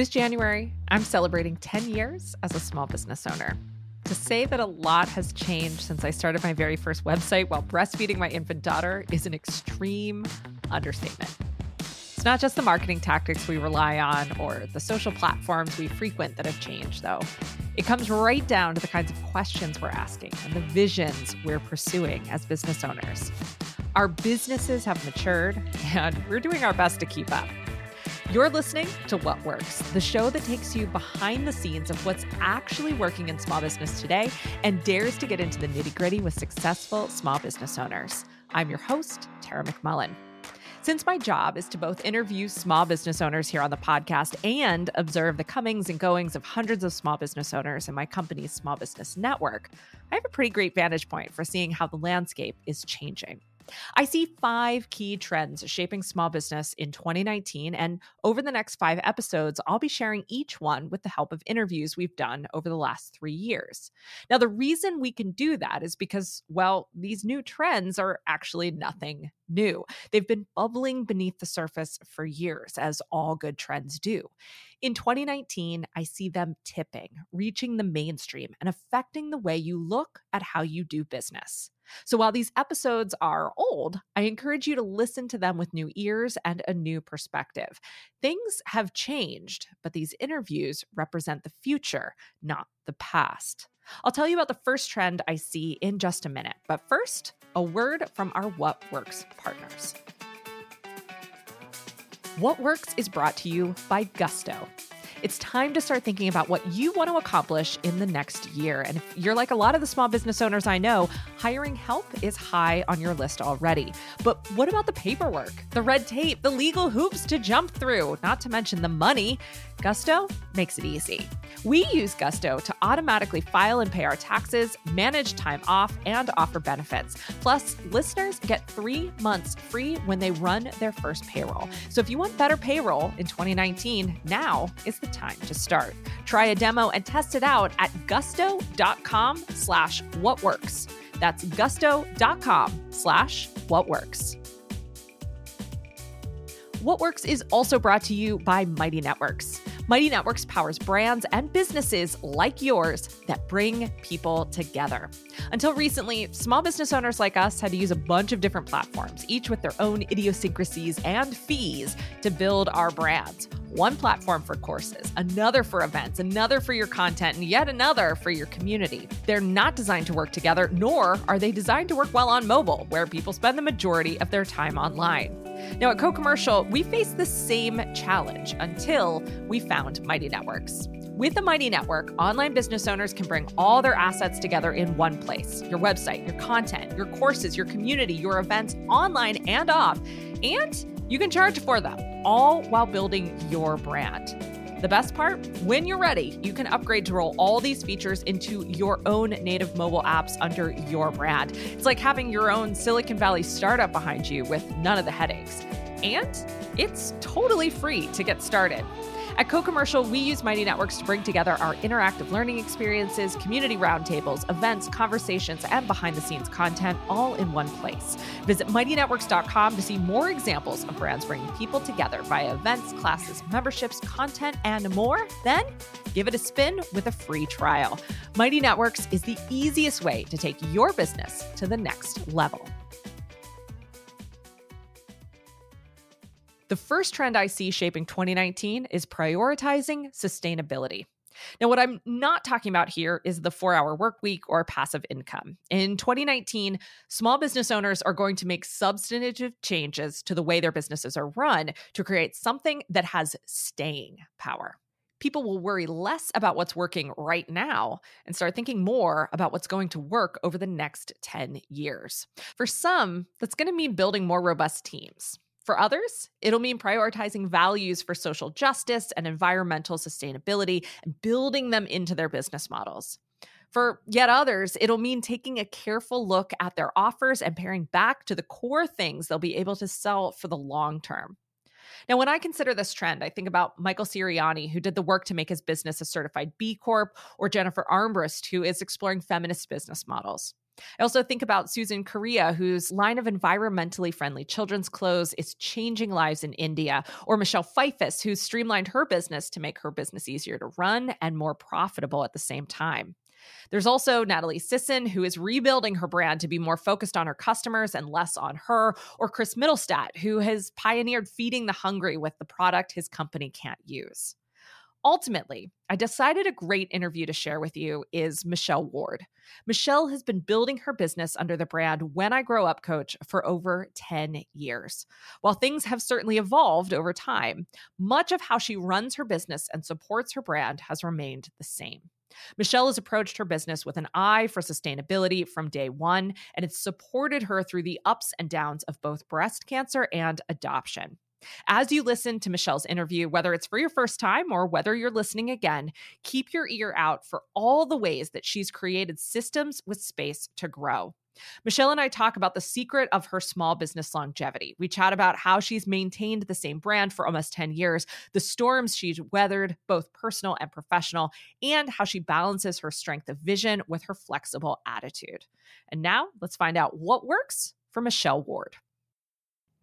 This January, I'm celebrating 10 years as a small business owner. To say that a lot has changed since I started my very first website while breastfeeding my infant daughter is an extreme understatement. It's not just the marketing tactics we rely on or the social platforms we frequent that have changed, though. It comes right down to the kinds of questions we're asking and the visions we're pursuing as business owners. Our businesses have matured, and we're doing our best to keep up. You're listening to What Works, the show that takes you behind the scenes of what's actually working in small business today and dares to get into the nitty gritty with successful small business owners. I'm your host, Tara McMullin. Since my job is to both interview small business owners here on the podcast and observe the comings and goings of hundreds of small business owners in my company's small business network, I have a pretty great vantage point for seeing how the landscape is changing. I see five key trends shaping small business in 2019. And over the next five episodes, I'll be sharing each one with the help of interviews we've done over the last three years. Now, the reason we can do that is because, well, these new trends are actually nothing new. They've been bubbling beneath the surface for years, as all good trends do. In 2019, I see them tipping, reaching the mainstream, and affecting the way you look at how you do business. So while these episodes are old, I encourage you to listen to them with new ears and a new perspective. Things have changed, but these interviews represent the future, not the past. I'll tell you about the first trend I see in just a minute, but first, a word from our What Works partners. What Works is brought to you by Gusto. It's time to start thinking about what you want to accomplish in the next year. And if you're like a lot of the small business owners I know, hiring help is high on your list already. But what about the paperwork, the red tape, the legal hoops to jump through, not to mention the money? Gusto makes it easy. We use Gusto to automatically file and pay our taxes, manage time off, and offer benefits. Plus, listeners get three months free when they run their first payroll. So if you want better payroll in 2019, now is the time to start. Try a demo and test it out at gusto.com slash what works. That's gusto.com slash what works. What Works is also brought to you by Mighty Networks. Mighty Networks powers brands and businesses like yours that bring people together. Until recently, small business owners like us had to use a bunch of different platforms, each with their own idiosyncrasies and fees to build our brands. One platform for courses, another for events, another for your content, and yet another for your community. They're not designed to work together, nor are they designed to work well on mobile, where people spend the majority of their time online. Now, at Co Commercial, we faced the same challenge until we found Mighty Networks. With the Mighty Network, online business owners can bring all their assets together in one place your website, your content, your courses, your community, your events, online and off. And you can charge for them, all while building your brand. The best part? When you're ready, you can upgrade to roll all these features into your own native mobile apps under your brand. It's like having your own Silicon Valley startup behind you with none of the headaches. And it's totally free to get started. At Co Commercial, we use Mighty Networks to bring together our interactive learning experiences, community roundtables, events, conversations, and behind the scenes content all in one place. Visit MightyNetworks.com to see more examples of brands bringing people together via events, classes, memberships, content, and more. Then give it a spin with a free trial. Mighty Networks is the easiest way to take your business to the next level. The first trend I see shaping 2019 is prioritizing sustainability. Now, what I'm not talking about here is the four hour work week or passive income. In 2019, small business owners are going to make substantive changes to the way their businesses are run to create something that has staying power. People will worry less about what's working right now and start thinking more about what's going to work over the next 10 years. For some, that's going to mean building more robust teams. For others, it'll mean prioritizing values for social justice and environmental sustainability and building them into their business models. For yet others, it'll mean taking a careful look at their offers and pairing back to the core things they'll be able to sell for the long term. Now, when I consider this trend, I think about Michael Siriani, who did the work to make his business a certified B Corp, or Jennifer Armbrust, who is exploring feminist business models. I also think about Susan Correa, whose line of environmentally friendly children's clothes is changing lives in India, or Michelle Pfeifus, who streamlined her business to make her business easier to run and more profitable at the same time. There's also Natalie Sisson, who is rebuilding her brand to be more focused on her customers and less on her, or Chris Mittelstaedt, who has pioneered feeding the hungry with the product his company can't use. Ultimately, I decided a great interview to share with you is Michelle Ward. Michelle has been building her business under the brand When I Grow Up Coach for over 10 years. While things have certainly evolved over time, much of how she runs her business and supports her brand has remained the same. Michelle has approached her business with an eye for sustainability from day one, and it's supported her through the ups and downs of both breast cancer and adoption. As you listen to Michelle's interview, whether it's for your first time or whether you're listening again, keep your ear out for all the ways that she's created systems with space to grow. Michelle and I talk about the secret of her small business longevity. We chat about how she's maintained the same brand for almost 10 years, the storms she's weathered, both personal and professional, and how she balances her strength of vision with her flexible attitude. And now let's find out what works for Michelle Ward.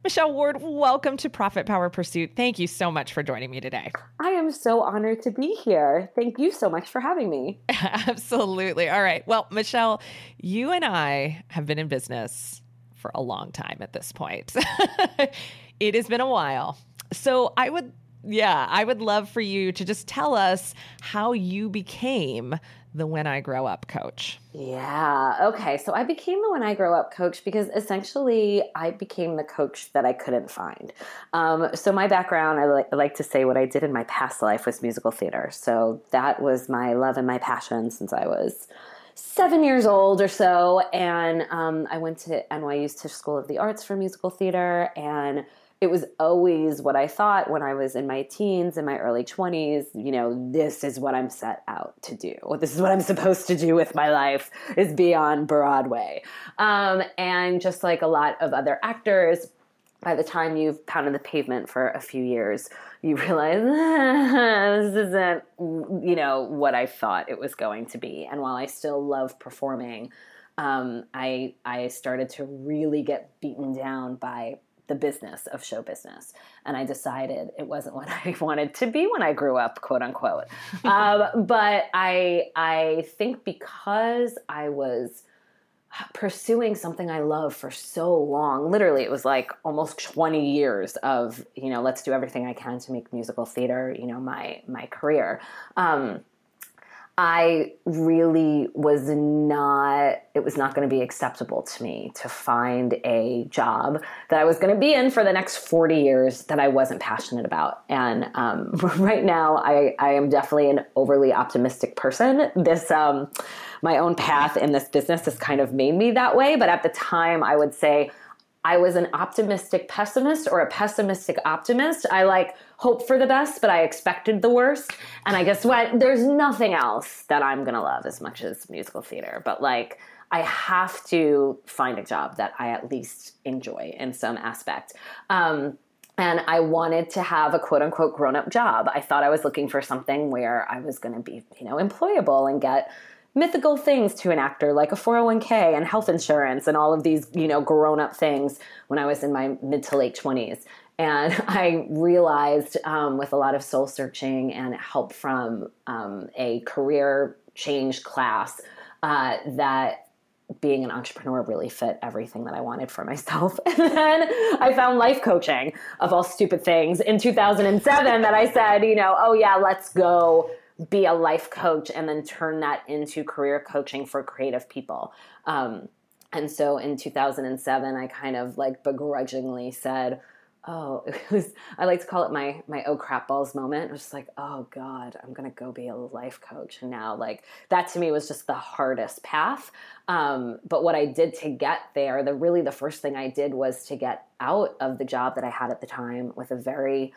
Michelle Ward, welcome to Profit Power Pursuit. Thank you so much for joining me today. I am so honored to be here. Thank you so much for having me. Absolutely. All right. Well, Michelle, you and I have been in business for a long time at this point. it has been a while. So I would yeah, I would love for you to just tell us how you became the When I Grow Up coach. Yeah. Okay. So I became the When I Grow Up coach because essentially I became the coach that I couldn't find. Um, so my background, I like, I like to say what I did in my past life was musical theater. So that was my love and my passion since I was seven years old or so. And um, I went to NYU's Tisch School of the Arts for musical theater and it was always what I thought when I was in my teens, in my early 20s, you know, this is what I'm set out to do. This is what I'm supposed to do with my life is be on Broadway. Um, and just like a lot of other actors, by the time you've pounded the pavement for a few years, you realize this isn't, you know, what I thought it was going to be. And while I still love performing, um, I I started to really get beaten down by the business of show business. And I decided it wasn't what I wanted to be when I grew up, quote unquote. um, but I, I think because I was pursuing something I love for so long, literally, it was like almost 20 years of, you know, let's do everything I can to make musical theater, you know, my, my career. Um, I really was not, it was not going to be acceptable to me to find a job that I was going to be in for the next 40 years that I wasn't passionate about. And um, right now, I, I am definitely an overly optimistic person. This, um, my own path in this business has kind of made me that way. But at the time, I would say, I was an optimistic pessimist or a pessimistic optimist. I like hope for the best, but I expected the worst. And I guess what? There's nothing else that I'm going to love as much as musical theater. But like, I have to find a job that I at least enjoy in some aspect. Um, and I wanted to have a quote unquote grown up job. I thought I was looking for something where I was going to be, you know, employable and get mythical things to an actor like a 401k and health insurance and all of these, you know, grown up things when I was in my mid to late 20s. And I realized um, with a lot of soul searching and help from um, a career change class uh, that being an entrepreneur really fit everything that I wanted for myself. And then I found life coaching of all stupid things in 2007 that I said, you know, oh yeah, let's go be a life coach and then turn that into career coaching for creative people. Um, and so in 2007, I kind of like begrudgingly said, oh, it was, I like to call it my, my oh crap balls moment. I was just like, oh God, I'm going to go be a life coach. And now like that to me was just the hardest path. Um, but what I did to get there, the really the first thing I did was to get out of the job that I had at the time with a very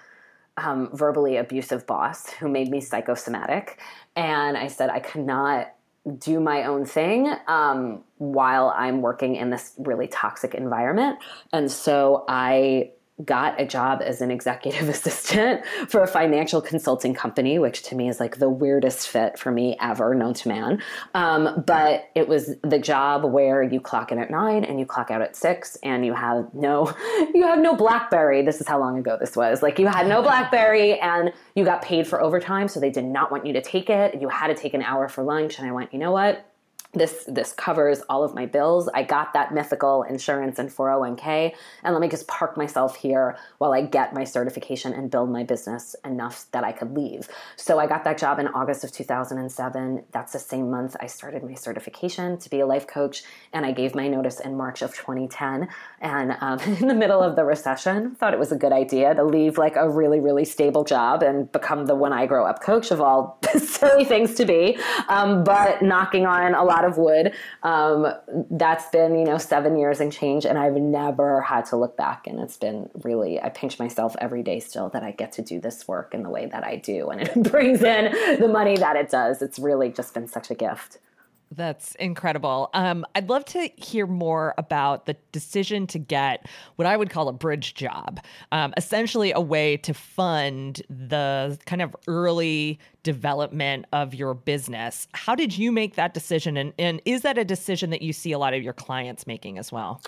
um, verbally abusive boss who made me psychosomatic. And I said, I cannot do my own thing um, while I'm working in this really toxic environment. And so I got a job as an executive assistant for a financial consulting company, which to me is like the weirdest fit for me ever known to man. Um, but it was the job where you clock in at nine and you clock out at six, and you have no, you have no BlackBerry. This is how long ago this was. Like you had no BlackBerry, and you got paid for overtime, so they did not want you to take it. You had to take an hour for lunch, and I went, you know what? This this covers all of my bills. I got that mythical insurance and 401k and let me just park myself here while I get my certification and build my business enough that I could leave. So I got that job in August of 2007. That's the same month I started my certification to be a life coach and I gave my notice in March of 2010 and um, in the middle of the recession thought it was a good idea to leave like a really really stable job and become the when I grow up coach of all silly things to be um, but knocking on a lot of wood. Um, that's been, you know, seven years and change, and I've never had to look back. And it's been really, I pinch myself every day still that I get to do this work in the way that I do. And it brings in the money that it does. It's really just been such a gift. That's incredible. Um, I'd love to hear more about the decision to get what I would call a bridge job, um, essentially a way to fund the kind of early development of your business. How did you make that decision? And, and is that a decision that you see a lot of your clients making as well?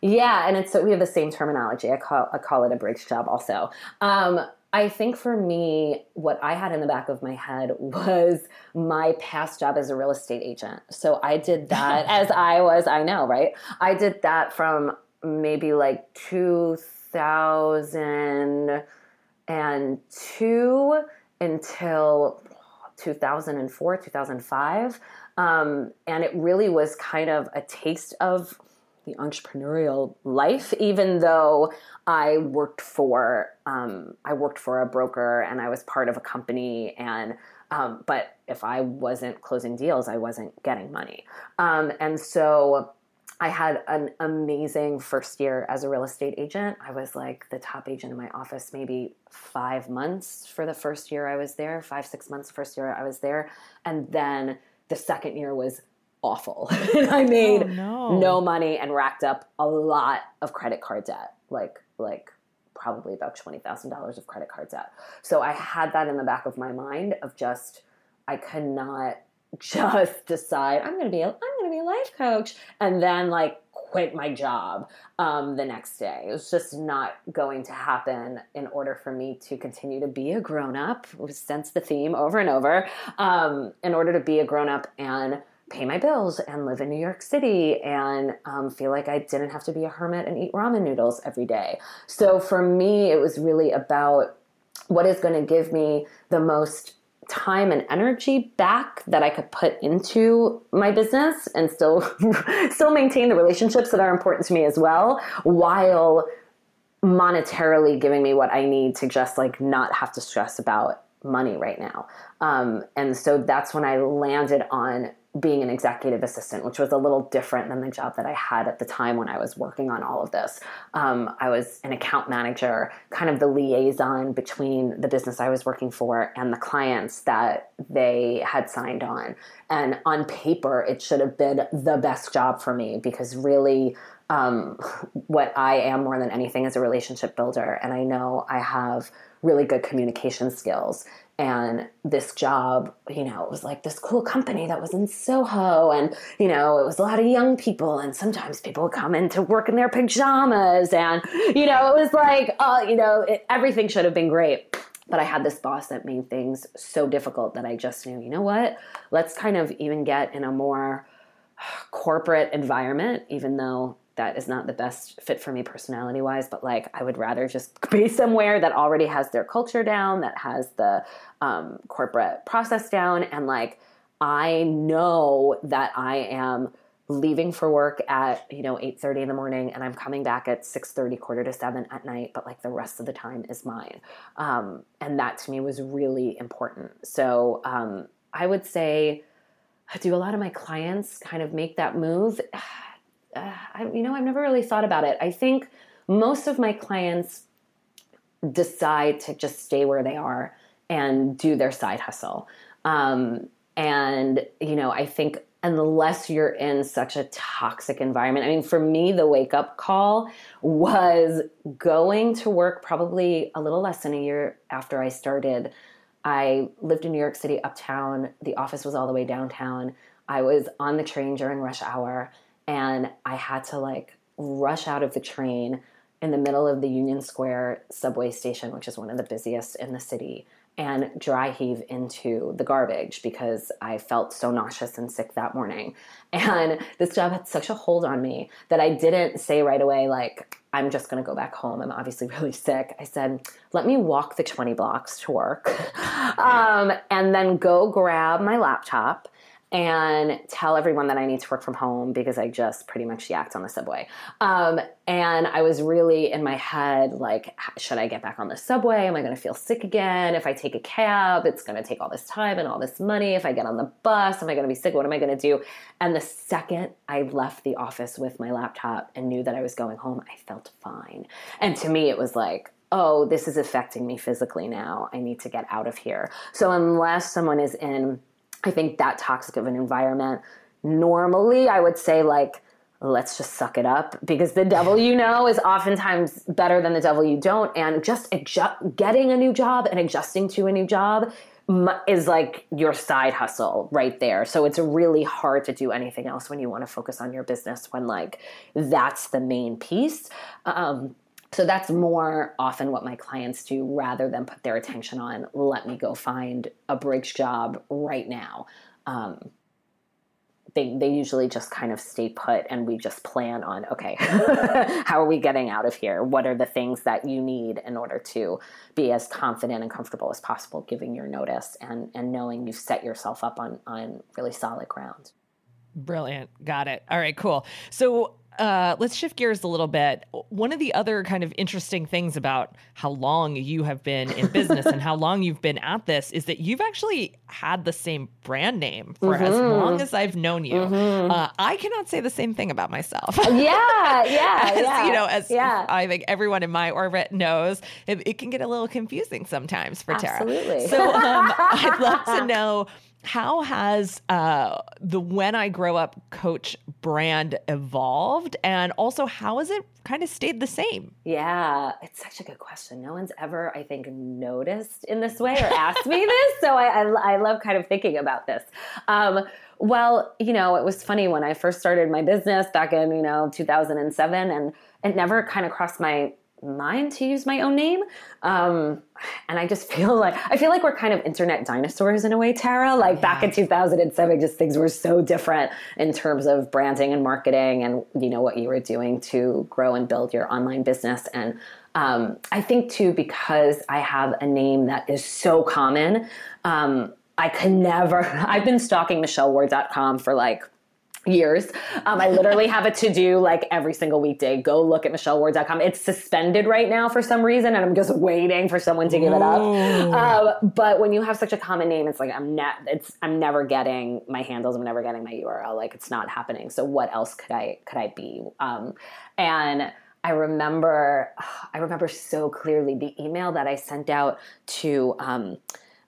Yeah, and it's so we have the same terminology. I call I call it a bridge job also. Um, I think for me, what I had in the back of my head was my past job as a real estate agent. So I did that as I was, I know, right? I did that from maybe like 2002 until 2004, 2005. Um, and it really was kind of a taste of the entrepreneurial life, even though I worked for um, I worked for a broker and I was part of a company and um, but if I wasn't closing deals, I wasn't getting money. Um, and so I had an amazing first year as a real estate agent. I was like the top agent in my office, maybe five months for the first year I was there, five, six months first year I was there. And then the second year was awful. and I made oh, no. no money and racked up a lot of credit card debt, like like probably about twenty thousand dollars of credit card debt. So I had that in the back of my mind of just I cannot just decide I'm going to be a, I'm going to be a life coach and then like quit my job um, the next day. It was just not going to happen in order for me to continue to be a grown up. Sense the theme over and over. Um, in order to be a grown up and pay my bills and live in New York City and um, feel like I didn't have to be a hermit and eat ramen noodles every day. So for me, it was really about what is going to give me the most time and energy back that I could put into my business and still still maintain the relationships that are important to me as well while monetarily giving me what I need to just like not have to stress about money right now. Um, and so that's when I landed on being an executive assistant, which was a little different than the job that I had at the time when I was working on all of this. Um, I was an account manager, kind of the liaison between the business I was working for and the clients that they had signed on. And on paper, it should have been the best job for me because really, um, what I am more than anything is a relationship builder. And I know I have really good communication skills and this job, you know, it was like this cool company that was in Soho, and you know, it was a lot of young people, and sometimes people would come in to work in their pajamas, and you know, it was like, oh, you know, it, everything should have been great. But I had this boss that made things so difficult that I just knew, you know what? Let's kind of even get in a more corporate environment, even though that is not the best fit for me personality wise, but like I would rather just be somewhere that already has their culture down, that has the um, corporate process down, and like I know that I am leaving for work at you know 8.30 in the morning and i'm coming back at 6.30 quarter to 7 at night but like the rest of the time is mine. Um, and that to me was really important. So um, i would say do a lot of my clients kind of make that move uh, I, you know, I've never really thought about it. I think most of my clients decide to just stay where they are and do their side hustle. Um, and, you know, I think unless you're in such a toxic environment. I mean, for me, the wake up call was going to work probably a little less than a year after I started. I lived in New York City, uptown. The office was all the way downtown. I was on the train during rush hour and I had to like rush out of the train in the middle of the Union Square subway station, which is one of the busiest in the city and dry heave into the garbage because I felt so nauseous and sick that morning. And this job had such a hold on me that I didn't say right away, like, I'm just gonna go back home. I'm obviously really sick. I said, let me walk the 20 blocks to work um, and then go grab my laptop and tell everyone that I need to work from home because I just pretty much yacked on the subway. Um, and I was really in my head like, should I get back on the subway? Am I going to feel sick again? If I take a cab, it's going to take all this time and all this money. If I get on the bus, am I going to be sick? What am I going to do? And the second I left the office with my laptop and knew that I was going home, I felt fine. And to me, it was like, oh, this is affecting me physically now. I need to get out of here. So unless someone is in I think that toxic of an environment, normally I would say, like, let's just suck it up because the devil you know is oftentimes better than the devil you don't. And just adju- getting a new job and adjusting to a new job is like your side hustle right there. So it's really hard to do anything else when you want to focus on your business when like that's the main piece. Um, so that's more often what my clients do rather than put their attention on, let me go find a bridge job right now. Um, they, they usually just kind of stay put and we just plan on okay how are we getting out of here? What are the things that you need in order to be as confident and comfortable as possible giving your notice and and knowing you've set yourself up on on really solid ground? Brilliant. Got it. All right cool. So uh, let's shift gears a little bit. One of the other kind of interesting things about how long you have been in business and how long you've been at this is that you've actually had the same brand name for mm-hmm. as long as I've known you. Mm-hmm. Uh, I cannot say the same thing about myself. Yeah, yeah, as, yeah. You know, as yeah. I think everyone in my orbit knows, it, it, can get a little confusing sometimes for Tara. Absolutely. So um, I'd love to know how has uh, the When I Grow Up coach brand evolved? And also, how has it kind of stayed the same? Yeah, it's such a good question. No one's ever, I think, noticed in this way or asked me this. So I, I, I, love kind of thinking about this. Um, well, you know, it was funny when I first started my business back in, you know, 2007, and it never kind of crossed my mind to use my own name. Um, and I just feel like I feel like we're kind of internet dinosaurs in a way, Tara. Like yeah. back in 2007, just things were so different in terms of branding and marketing, and you know what you were doing to grow and build your online business. And um, I think too because I have a name that is so common. Um, I can never. I've been stalking MichelleWard.com for like years. Um, I literally have a to do like every single weekday. Go look at MichelleWard.com. It's suspended right now for some reason, and I'm just waiting for someone to give it up. Um, but when you have such a common name, it's like I'm ne- it's I'm never getting my handles. I'm never getting my URL. Like it's not happening. So what else could I could I be? Um, and I remember I remember so clearly the email that I sent out to.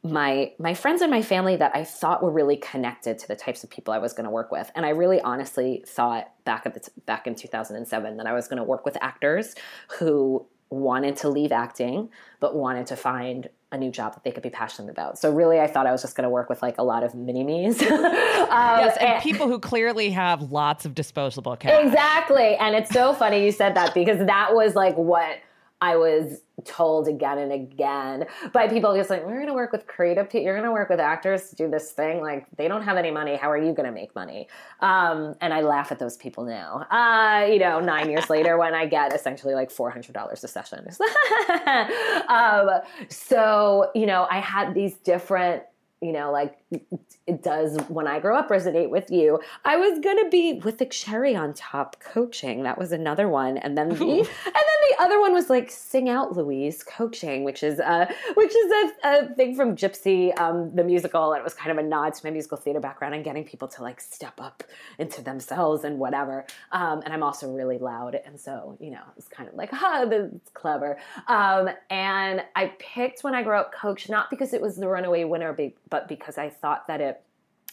My my friends and my family that I thought were really connected to the types of people I was going to work with. And I really honestly thought back at the t- back in 2007 that I was going to work with actors who wanted to leave acting but wanted to find a new job that they could be passionate about. So really I thought I was just going to work with like a lot of mini me's. um, yes, and, and people who clearly have lots of disposable cash. Exactly. And it's so funny you said that because that was like what I was told again and again by people just like, we're going to work with creative people. You're going to work with actors to do this thing. Like, they don't have any money. How are you going to make money? Um, and I laugh at those people now. Uh, you know, nine years later when I get essentially like $400 a session. um, so, you know, I had these different you know, like it does when I grow up resonate with you. I was gonna be with the cherry on top coaching. That was another one, and then the and then the other one was like sing out Louise coaching, which is uh which is a, a thing from Gypsy, um, the musical. And it was kind of a nod to my musical theater background and getting people to like step up into themselves and whatever. Um, and I'm also really loud, and so you know it's kind of like ha, that's clever. Um, and I picked when I grew up coach not because it was the runaway winner but because I thought that it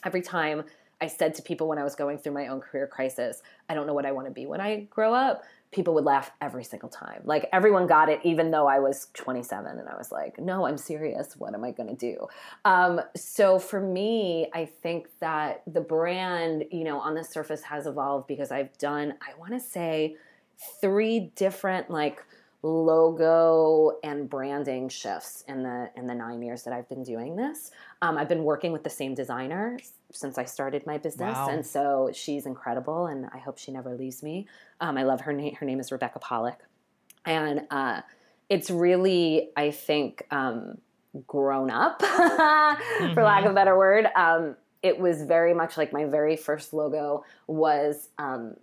every time I said to people when I was going through my own career crisis, I don't know what I want to be when I grow up. People would laugh every single time. Like everyone got it, even though I was 27 and I was like, no, I'm serious. What am I going to do? Um, so for me, I think that the brand, you know, on the surface has evolved because I've done, I want to say, three different like logo and branding shifts in the in the nine years that I've been doing this. Um, I've been working with the same designer since I started my business, wow. and so she's incredible, and I hope she never leaves me. Um, I love her name. Her name is Rebecca Pollock, and uh, it's really, I think, um, grown up, mm-hmm. for lack of a mm-hmm. better word. Um, it was very much like my very first logo was um,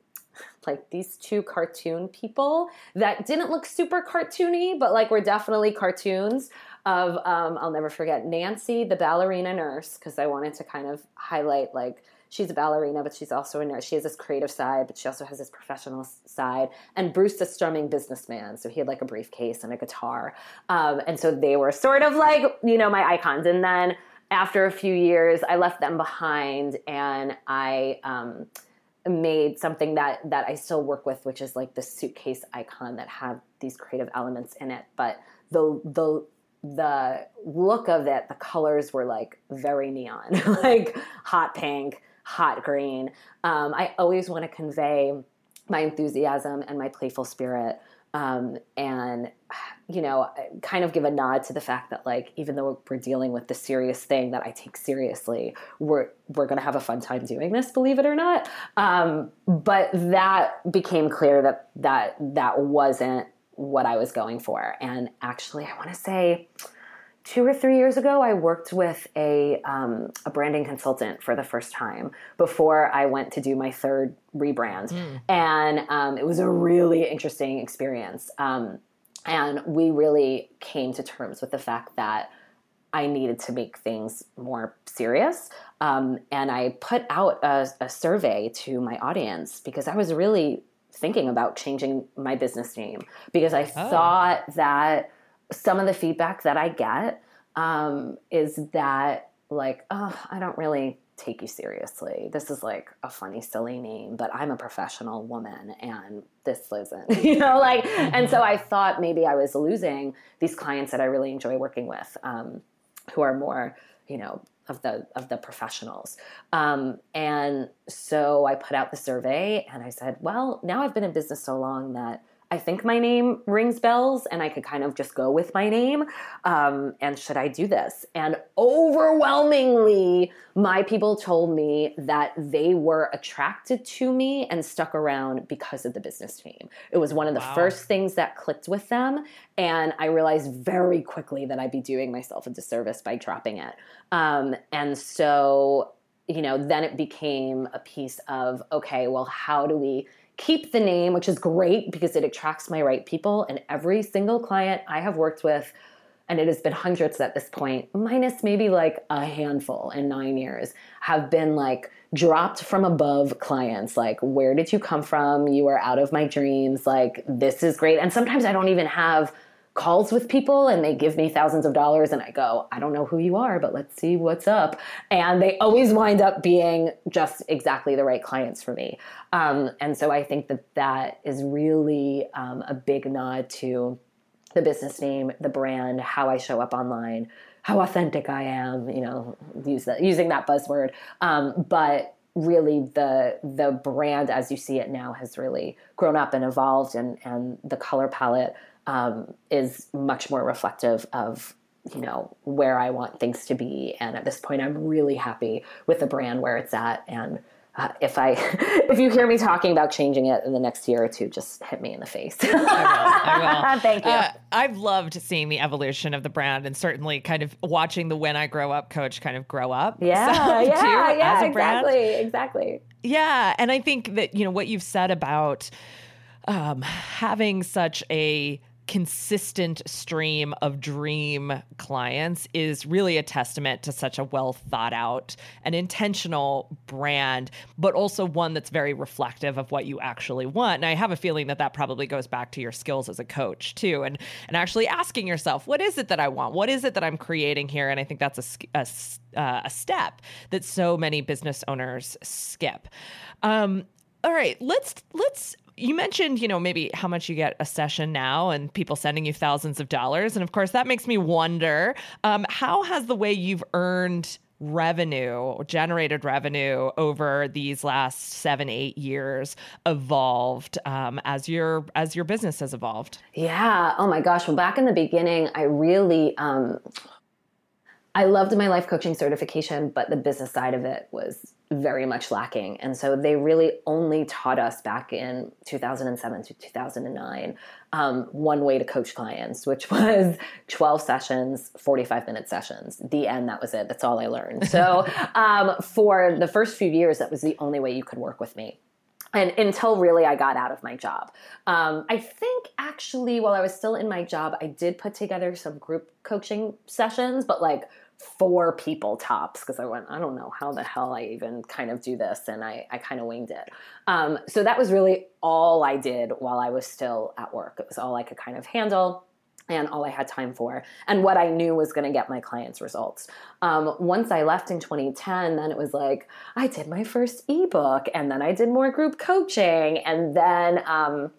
like these two cartoon people that didn't look super cartoony, but like were definitely cartoons of um, I'll never forget Nancy, the ballerina nurse, because I wanted to kind of highlight like she's a ballerina, but she's also a nurse. She has this creative side, but she also has this professional side. And Bruce, the strumming businessman, so he had like a briefcase and a guitar, um, and so they were sort of like you know my icons. And then after a few years, I left them behind, and I. Um, made something that that I still work with, which is like the suitcase icon that have these creative elements in it. But the the the look of it, the colors were like very neon, like hot pink, hot green. Um, I always want to convey my enthusiasm and my playful spirit um, and you know kind of give a nod to the fact that like even though we're dealing with the serious thing that i take seriously we're we're going to have a fun time doing this believe it or not. Um, but that became clear that that that wasn't what i was going for. And actually i want to say two or three years ago, I worked with a, um, a branding consultant for the first time before I went to do my third rebrand. Mm. And um, it was a really interesting experience. Um, and we really came to terms with the fact that I needed to make things more serious. Um, and I put out a, a survey to my audience because I was really thinking about changing my business name because I oh. thought that some of the feedback that I get um, is that like, oh, I don't really take you seriously. This is like a funny, silly name, but I'm a professional woman and this isn't, you know, like, and so I thought maybe I was losing these clients that I really enjoy working with, um, who are more, you know, of the of the professionals. Um, and so I put out the survey and I said, well, now I've been in business so long that I think my name rings bells and I could kind of just go with my name. Um, and should I do this? And overwhelmingly, my people told me that they were attracted to me and stuck around because of the business name. It was one of the wow. first things that clicked with them. And I realized very quickly that I'd be doing myself a disservice by dropping it. Um, and so, you know, then it became a piece of okay, well, how do we keep the name, which is great because it attracts my right people. And every single client I have worked with, and it has been hundreds at this point, minus maybe like a handful in nine years, have been like dropped from above clients. Like, where did you come from? You are out of my dreams. Like, this is great. And sometimes I don't even have calls with people and they give me thousands of dollars and I go, I don't know who you are, but let's see what's up. And they always wind up being just exactly the right clients for me. Um, and so I think that that is really um, a big nod to the business name, the brand, how I show up online, how authentic I am, you know, use that, using that buzzword. Um, but really the the brand as you see it now has really grown up and evolved and and the color palette um, is much more reflective of you know where I want things to be. And at this point, I'm really happy with the brand where it's at. And uh, if I if you hear me talking about changing it in the next year or two, just hit me in the face. I will. I will. Thank you. Uh, I've loved seeing the evolution of the brand and certainly kind of watching the When I Grow Up coach kind of grow up. Yeah, so, yeah, too, yeah, exactly, brand. exactly. Yeah, and I think that you know what you've said about um, having such a consistent stream of dream clients is really a testament to such a well thought out and intentional brand, but also one that's very reflective of what you actually want. And I have a feeling that that probably goes back to your skills as a coach too, and and actually asking yourself, what is it that I want? What is it that I'm creating here? And I think that's a, a, uh, a step that so many business owners skip. Um, all right, let's let's you mentioned, you know, maybe how much you get a session now and people sending you thousands of dollars. And of course, that makes me wonder um, how has the way you've earned revenue, generated revenue over these last seven, eight years evolved um, as your as your business has evolved? Yeah. Oh my gosh. Well, back in the beginning, I really um, I loved my life coaching certification, but the business side of it was very much lacking. And so they really only taught us back in 2007 to 2009 um, one way to coach clients, which was 12 sessions, 45 minute sessions. The end, that was it. That's all I learned. So um, for the first few years, that was the only way you could work with me and until really I got out of my job. Um, I think actually while I was still in my job, I did put together some group coaching sessions, but like four people tops because I went, I don't know how the hell I even kind of do this. And I, I kind of winged it. Um, so that was really all I did while I was still at work. It was all I could kind of handle and all I had time for, and what I knew was going to get my clients results. Um, once I left in 2010, then it was like I did my first ebook, and then I did more group coaching, and then um,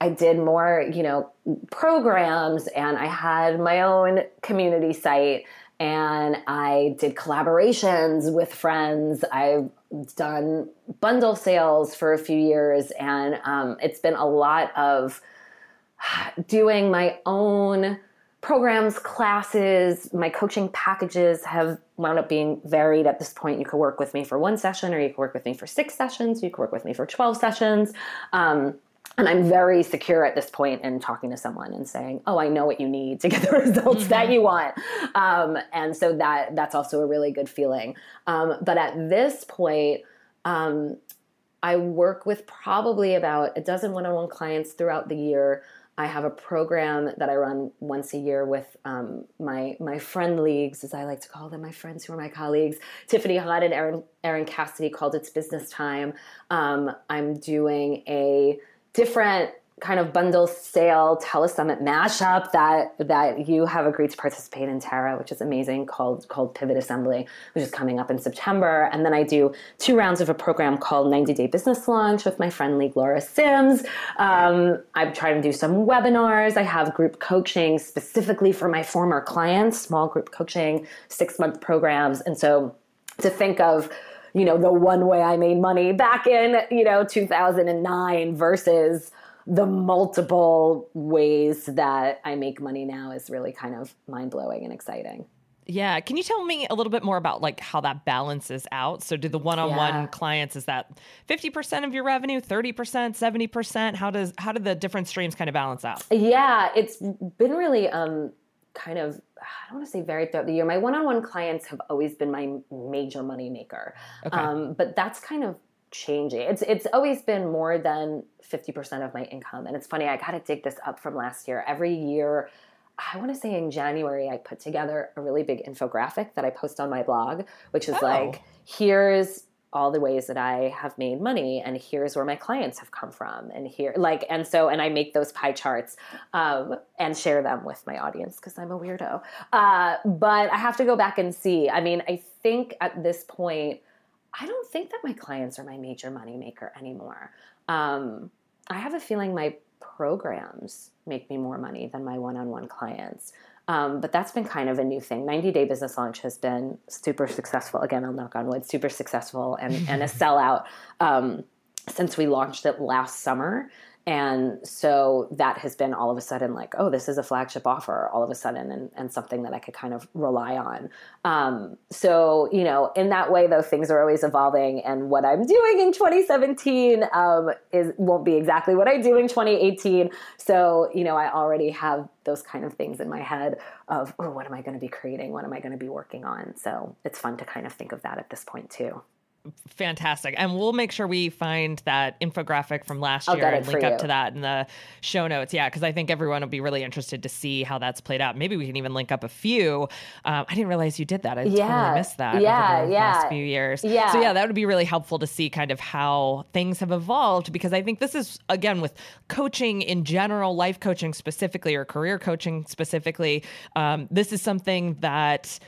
I did more, you know, programs, and I had my own community site, and I did collaborations with friends. I've done bundle sales for a few years, and um, it's been a lot of doing my own programs, classes, my coaching packages have wound up being varied at this point. You could work with me for one session, or you could work with me for six sessions, you could work with me for 12 sessions. Um, and I'm very secure at this point in talking to someone and saying, "Oh, I know what you need to get the results mm-hmm. that you want," um, and so that that's also a really good feeling. Um, but at this point, um, I work with probably about a dozen one-on-one clients throughout the year. I have a program that I run once a year with um, my my friend leagues, as I like to call them, my friends who are my colleagues, Tiffany Hunt and Erin, Erin Cassidy, called It's Business Time. Um, I'm doing a different kind of bundle sale telesummit mashup that that you have agreed to participate in Tara, which is amazing, called called Pivot Assembly, which is coming up in September. And then I do two rounds of a program called 90 Day Business Launch with my friend League Laura Simms. Um, I'm trying to do some webinars. I have group coaching specifically for my former clients, small group coaching, six month programs. And so to think of you know, the one way I made money back in, you know, 2009 versus the multiple ways that I make money now is really kind of mind blowing and exciting. Yeah. Can you tell me a little bit more about like how that balances out? So do the one-on-one yeah. clients is that 50% of your revenue, 30%, 70%? How does how do the different streams kind of balance out? Yeah, it's been really um kind of I don't want to say varied throughout the year. My one-on-one clients have always been my major money maker, okay. um, but that's kind of changing. It's it's always been more than fifty percent of my income, and it's funny. I got to dig this up from last year. Every year, I want to say in January, I put together a really big infographic that I post on my blog, which is oh. like here's all the ways that I have made money, and here's where my clients have come from, and here, like, and so, and I make those pie charts um, and share them with my audience because I'm a weirdo. Uh, but I have to go back and see. I mean, I think at this point, I don't think that my clients are my major money maker anymore. Um, I have a feeling my programs make me more money than my one-on-one clients. Um, but that's been kind of a new thing. 90 Day Business Launch has been super successful. Again, I'll knock on wood, super successful and, and a sellout um, since we launched it last summer. And so that has been all of a sudden like, oh, this is a flagship offer all of a sudden and, and something that I could kind of rely on. Um, so, you know, in that way, though, things are always evolving. And what I'm doing in 2017 um, is won't be exactly what I do in 2018. So, you know, I already have those kind of things in my head of, oh, what am I going to be creating? What am I going to be working on? So it's fun to kind of think of that at this point, too. Fantastic. And we'll make sure we find that infographic from last I'll year and link up you. to that in the show notes. Yeah, because I think everyone will be really interested to see how that's played out. Maybe we can even link up a few. Um, I didn't realize you did that. I Yeah. totally missed that Yeah, over the yeah. last few years. Yeah. So yeah, that would be really helpful to see kind of how things have evolved because I think this is again with coaching in general, life coaching specifically, or career coaching specifically. Um, this is something that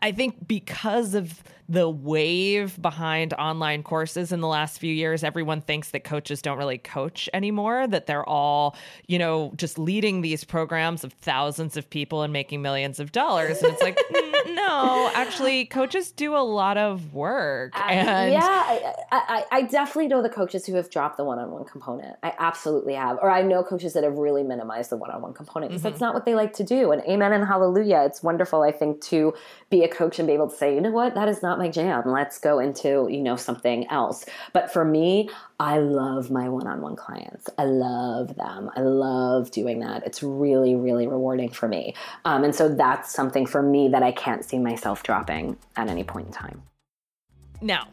I, think because of the wave behind online courses in the last few years, everyone thinks that coaches don't really coach anymore, that they're all, you know, just leading these programs of thousands of people and making millions of dollars. And it's like, no, actually, coaches do a lot of work. And yeah, I, I, I definitely know the coaches who have dropped the one-on-one component. I absolutely have, or I know coaches that have really minimized the one-on-one component because that's not what they like to do. And amen and hallelujah. It's wonderful, I think, to be a coach and be able to say, you know what, that is not my jam. Let's go into you know something else. But for me, I love my one-on-one clients. I love them. I love doing that. It's really, really rewarding for me. Um, and so that's something for me that I can't see myself dropping at any point in time. Now,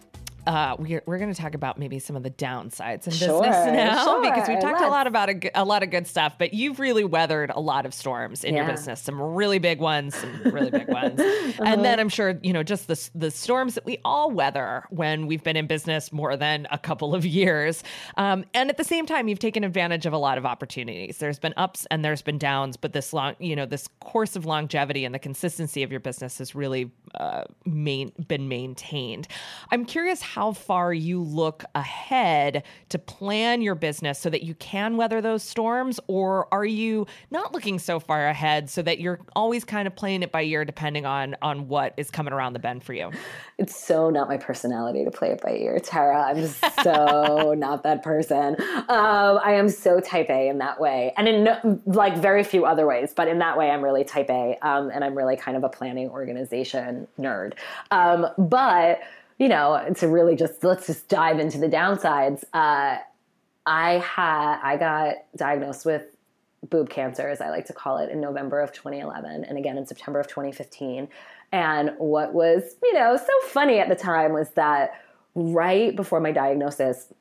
uh, we're we're going to talk about maybe some of the downsides in Sure, business now sure, because we've talked a lot about a lot of good stuff, but you've really weathered a lot of storms in your business, some really big ones, some really big ones, Uh-huh. and then I'm sure you know just the the storms that we all weather when we've been in business more than a couple of years, um, and at the same time you've taken advantage of a lot of opportunities. There's been ups and there's been downs, but this long you know this course of longevity and the consistency of your business has really uh, main, been maintained. I'm curious how far you look ahead to plan your business so that you can weather those storms, or are you not looking so far ahead so that you're always kind of playing it by ear depending on on what is coming around the bend for you? It's so not my personality to play it by ear, Tara. I'm so not that person. Um, I am so type A in that way, and in no, like very few other ways. But in that way, I'm really type A, um, and I'm really kind of a planning organization nerd. Um, but you know, to really just let's just dive into the downsides. Uh, I had I got diagnosed with boob cancer, as I like to call it, in November of 2011, and again in September of 2015. And what was, you know, so funny at the time was that right before my diagnosis,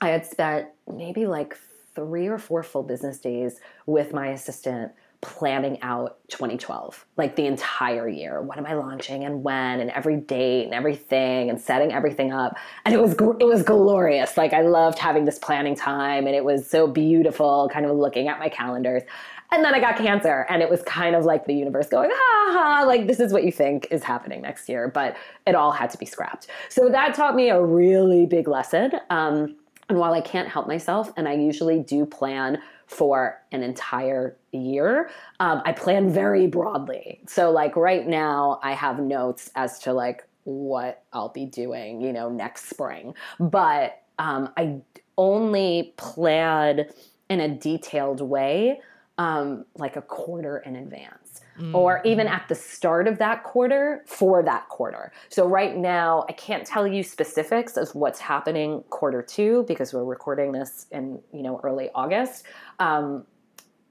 I had spent maybe like three or four full business days with my assistant planning out 2012 like the entire year. What am i launching and when and every date and everything and setting everything up. And it was it was glorious. Like i loved having this planning time and it was so beautiful kind of looking at my calendars. And then i got cancer and it was kind of like the universe going ha ha. Like this is what you think is happening next year but it all had to be scrapped. So that taught me a really big lesson um, and while I can't help myself, and I usually do plan for an entire year, um, I plan very broadly. So, like right now, I have notes as to like what I'll be doing, you know, next spring. But um, I only plan in a detailed way, um, like a quarter in advance or even at the start of that quarter for that quarter. So right now, I can't tell you specifics of what's happening quarter two because we're recording this in you know early August. Um,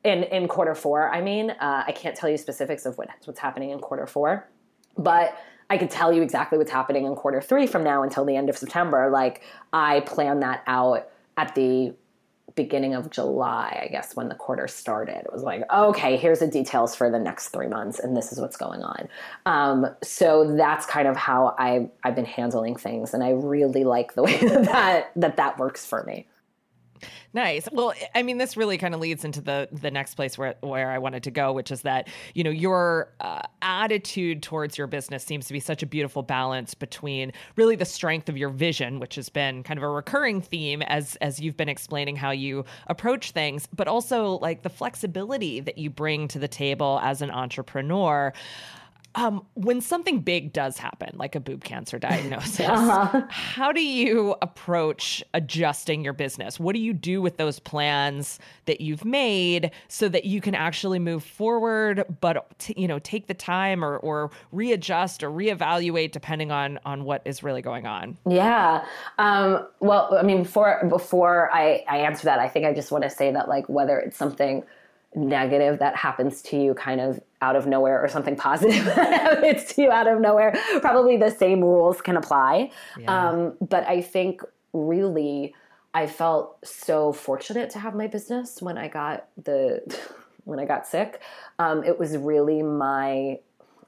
in in quarter four, I mean, uh, I can't tell you specifics of what, what's happening in quarter four, but I could tell you exactly what's happening in quarter three from now until the end of September. Like I plan that out at the beginning of July, I guess, when the quarter started. It was like, okay, here's the details for the next three months, and this is what's going on. Um, so that's kind of how I I've been handling things, and I really like the way that that that works for me. Nice. Well, I mean, this really kind of leads into the the next place where where I wanted to go, which is that you know your uh, attitude towards your business seems to be such a beautiful balance between really the strength of your vision, which has been kind of a recurring theme as as you've been explaining how you approach things, but also like the flexibility that you bring to the table as an entrepreneur. Um, when something big does happen, like a boob cancer diagnosis, how do you approach adjusting your business? What do you do with those plans that you've made so that you can actually move forward, but t- you know, take the time or, or readjust or reevaluate depending on on what is really going on? Yeah. Um, well, I mean, before before I, I answer that, I think I just want to say that like whether it's something negative that happens to you kind of out of nowhere or something positive happens to you out of nowhere, probably the same rules can apply. Yeah. Um, but I think really, I felt so fortunate to have my business when I got the when I got sick. Um, it was really my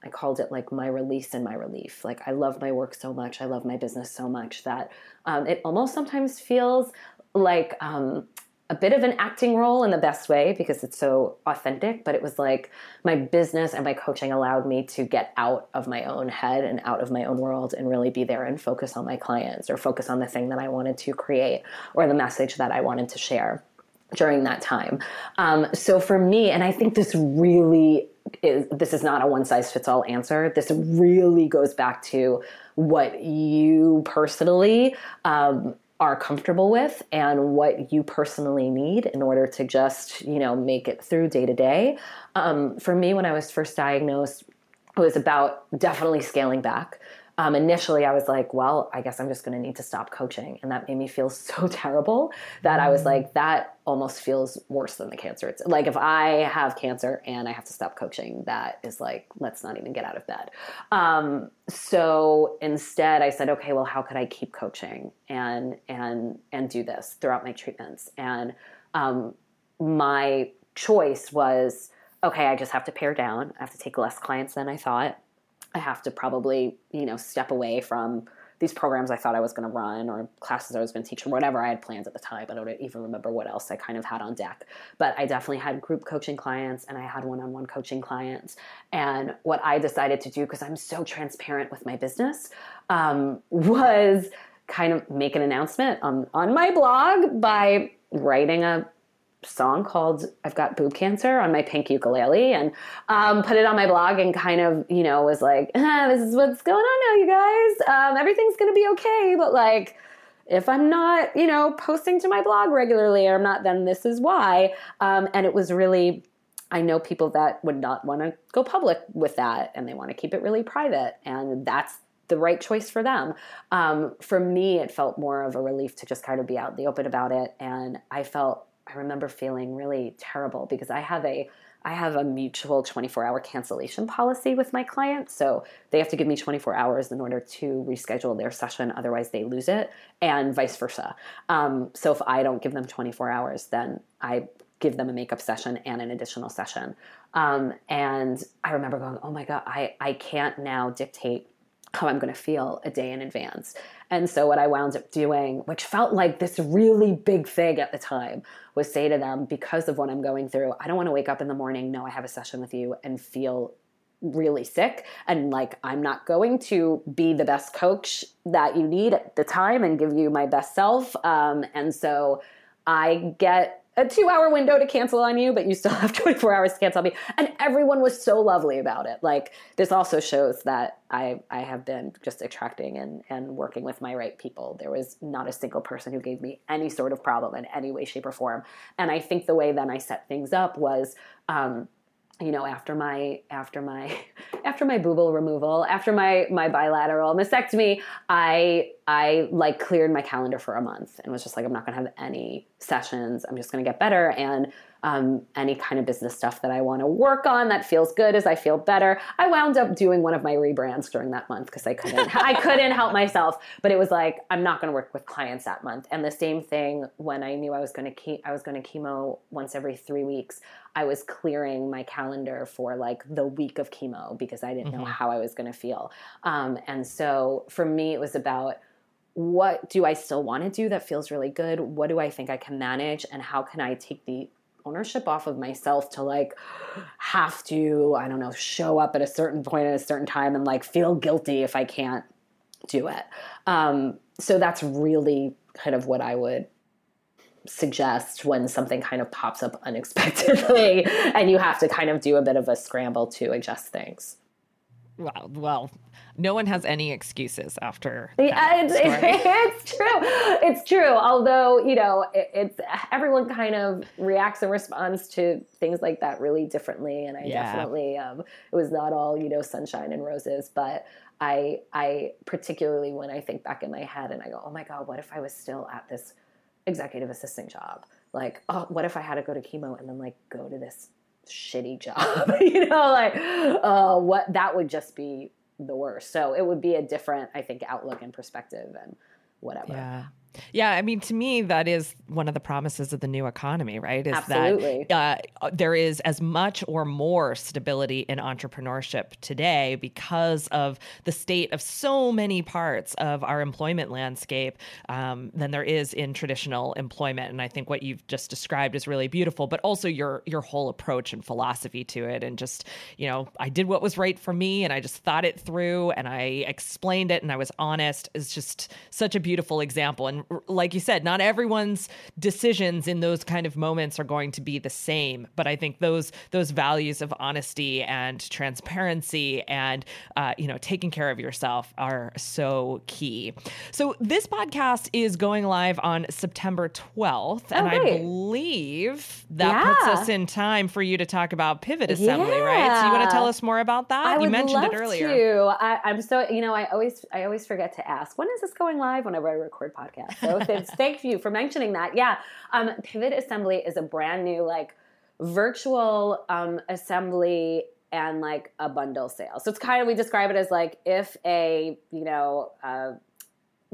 I called it like my release and my relief. Like I love my work so much, I love my business so much that um, it almost sometimes feels like um, a bit of an acting role in the best way because it's so authentic. But it was like my business and my coaching allowed me to get out of my own head and out of my own world and really be there and focus on my clients or focus on the thing that I wanted to create or the message that I wanted to share during that time. Um, so for me, and I think this really is this is not a one size fits all answer. This really goes back to what you personally um, are comfortable with and what you personally need in order to just you know make it through day to day. Um, for me, when I was first diagnosed, it was about definitely scaling back um, initially I was like, well, I guess I'm just going to need to stop coaching. And that made me feel so terrible that I was mm. like, that almost feels worse than the cancer. It's like if I have cancer and I have to stop coaching, that is like, let's not even get out of bed. Um, so instead I said, okay, well, how could I keep coaching and, and, and do this throughout my treatments? And, um, my choice was, okay, I just have to pare down. I have to take less clients than I thought. I have to probably, you know, step away from these programs I thought I was going to run or classes I was going to teach or whatever I had planned at the time. I don't even remember what else I kind of had on deck. But I definitely had group coaching clients and I had one on one coaching clients. And what I decided to do, because I'm so transparent with my business, um, was kind of make an announcement on, on my blog by writing a song called I've Got Boob Cancer on my pink ukulele and um, put it on my blog and kind of, you know, was like, ah, this is what's going on now, you guys. Um, everything's going to be okay. But like, if I'm not, you know, posting to my blog regularly or I'm not, then this is why. Um, and it was really, I know people that would not want to go public with that and they want to keep it really private. And that's the right choice for them. Um, for me, it felt more of a relief to just kind of be out in the open about it. And I felt I remember feeling really terrible because I have a I have a mutual 24 hour cancellation policy with my clients. So they have to give me 24 hours in order to reschedule their session. Otherwise, they lose it, and vice versa. Um, so if I don't give them 24 hours, then I give them a makeup session and an additional session. Um, and I remember going, oh my God, I, I can't now dictate how I'm going to feel a day in advance. And so what I wound up doing, which felt like this really big thing at the time, was say to them, because of what I'm going through, I don't want to wake up in the morning, know I have a session with you, and feel really sick and like I'm not going to be the best coach that you need at the time and give you my best self. Um, and so I get a two hour window to cancel on you, but you still have 24 hours to cancel on me. And everyone was so lovely about it. Like this also shows that I, I have been just attracting and, and working with my right people. There was not a single person who gave me any sort of problem in any way, shape, or form. And I think the way then I set things up was, um, you know after my after my after my boobal removal after my my bilateral mastectomy i i like cleared my calendar for a month and was just like i'm not going to have any sessions i'm just going to get better and um, any kind of business stuff that I want to work on that feels good as I feel better. I wound up doing one of my rebrands during that month because I couldn't I couldn't help myself. But it was like I'm not going to work with clients that month. And the same thing when I knew I was going to ke- I was going to chemo once every three weeks. I was clearing my calendar for like the week of chemo because I didn't mm-hmm. know how I was going to feel. Um, and so for me, it was about what do I still want to do that feels really good? What do I think I can manage? And how can I take the ownership off of myself to like have to, I don't know, show up at a certain point at a certain time and like feel guilty if I can't do it. Um, so that's really kind of what I would suggest when something kind of pops up unexpectedly and you have to kind of do a bit of a scramble to adjust things. Well, well, no one has any excuses after. Yeah, it's, it's, true. It's true. Although you know, it, it's everyone kind of reacts and responds to things like that really differently, and I yeah. definitely um, it was not all you know sunshine and roses, but. I I particularly when I think back in my head and I go, oh my god, what if I was still at this executive assistant job? Like, oh, what if I had to go to chemo and then like go to this shitty job. you know, like uh, what that would just be the worst. So it would be a different, I think, outlook and perspective and whatever. Yeah. Yeah, I mean, to me, that is one of the promises of the new economy, right? Is Absolutely. that uh, there is as much or more stability in entrepreneurship today because of the state of so many parts of our employment landscape um, than there is in traditional employment. And I think what you've just described is really beautiful, but also your your whole approach and philosophy to it, and just you know, I did what was right for me, and I just thought it through, and I explained it, and I was honest. Is just such a beautiful example and like you said, not everyone's decisions in those kind of moments are going to be the same. But I think those those values of honesty and transparency and uh, you know taking care of yourself are so key. So this podcast is going live on September 12th, and I believe that yeah. puts us in time for you to talk about Pivot Assembly, yeah. right? So you want to tell us more about that? I you mentioned it earlier. To. I, I'm so you know I always I always forget to ask when is this going live whenever I record podcasts. So thank you for mentioning that. Yeah, um, Pivot Assembly is a brand new like virtual um, assembly and like a bundle sale. So it's kind of we describe it as like if a you know. Uh,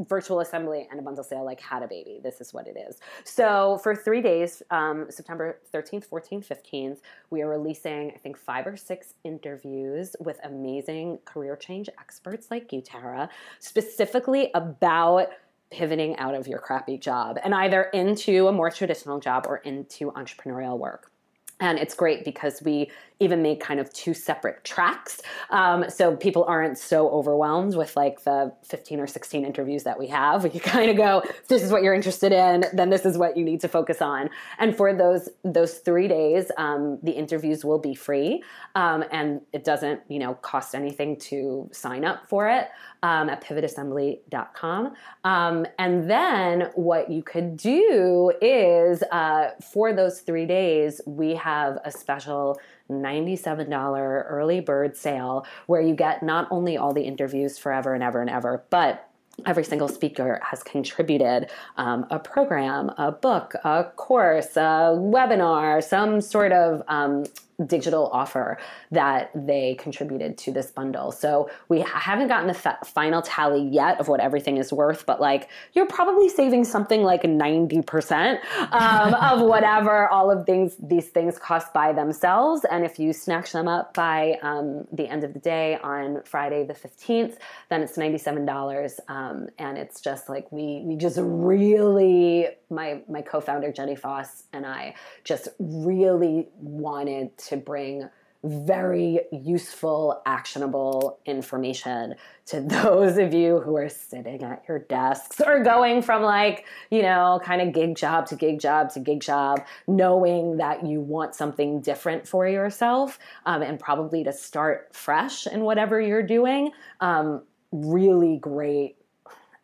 virtual assembly and a bundle sale like had a baby this is what it is so for three days um, september 13th 14th 15th we are releasing i think five or six interviews with amazing career change experts like you tara specifically about pivoting out of your crappy job and either into a more traditional job or into entrepreneurial work. And it's great because we even make kind of two separate tracks. Um, so people aren't so overwhelmed with like the 15 or 16 interviews that we have. We kind of go, this is what you're interested in, then this is what you need to focus on. And for those those three days, um, the interviews will be free. Um, and it doesn't, you know, cost anything to sign up for it um, at pivotassembly.com. Um, and then what you could do is uh, for those three days, we have a special $97 early bird sale where you get not only all the interviews forever and ever and ever, but every single speaker has contributed um, a program, a book, a course, a webinar, some sort of um, digital offer that they contributed to this bundle. So we haven't gotten the fa- final tally yet of what everything is worth, but like you're probably saving something like 90% um, of whatever all of things these things cost by themselves. And if you snatch them up by um, the end of the day on Friday the 15th, then it's $97. Um, and it's just like we we just really my my co-founder Jenny Foss and I just really wanted to bring very useful, actionable information to those of you who are sitting at your desks or going from like, you know, kind of gig job to gig job to gig job, knowing that you want something different for yourself um, and probably to start fresh in whatever you're doing. Um, really great,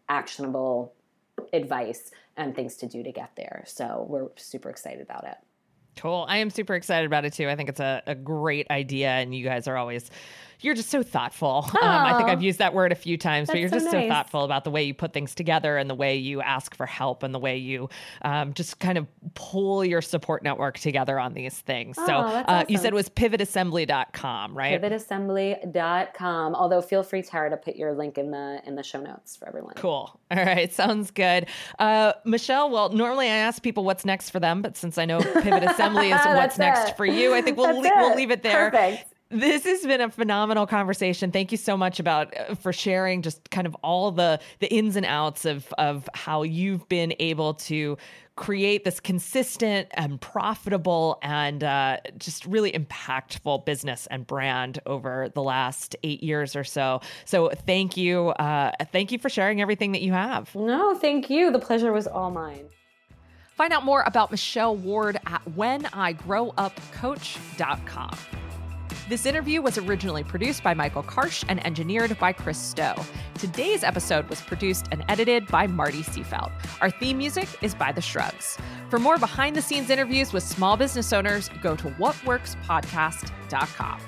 actionable advice and things to do to get there. So we're super excited about it. Cool. I am super excited about it too. I think it's a, a great idea, and you guys are always you're just so thoughtful. Um, I think I've used that word a few times, but you're just so, nice. so, thoughtful about the way you put things together and the way you ask for help and the way you um, just kind of pull your support network together on these things. Oh, so uh, awesome. you said it was pivotassembly.com, right? Pivotassembly.com. Although feel free, Tara, to put your link in the in the show notes for everyone. Cool. All right. Sounds good. Uh, Michelle, well, normally I ask people what's next for them, but since I know Pivot Assembly is what's next for you, I think we'll, le- we'll leave it there. Perfect. This has been a phenomenal conversation. Thank you so much about uh, for sharing just kind of all the the ins and outs of of how you've been able to create this consistent and profitable and uh, just really impactful business and brand over the last eight years or so. So thank you, uh, thank you for sharing everything that you have. No, thank you. The pleasure was all mine. Find out more about Michelle Ward at whenigrowupcoach.com. This interview was originally produced by Michael Karsh and engineered by Chris Stowe. Today's episode was produced and edited by Marty Seafelt. Our theme music is by The Shrugs. For more behind the scenes interviews with small business owners, go to whatworkspodcast.com.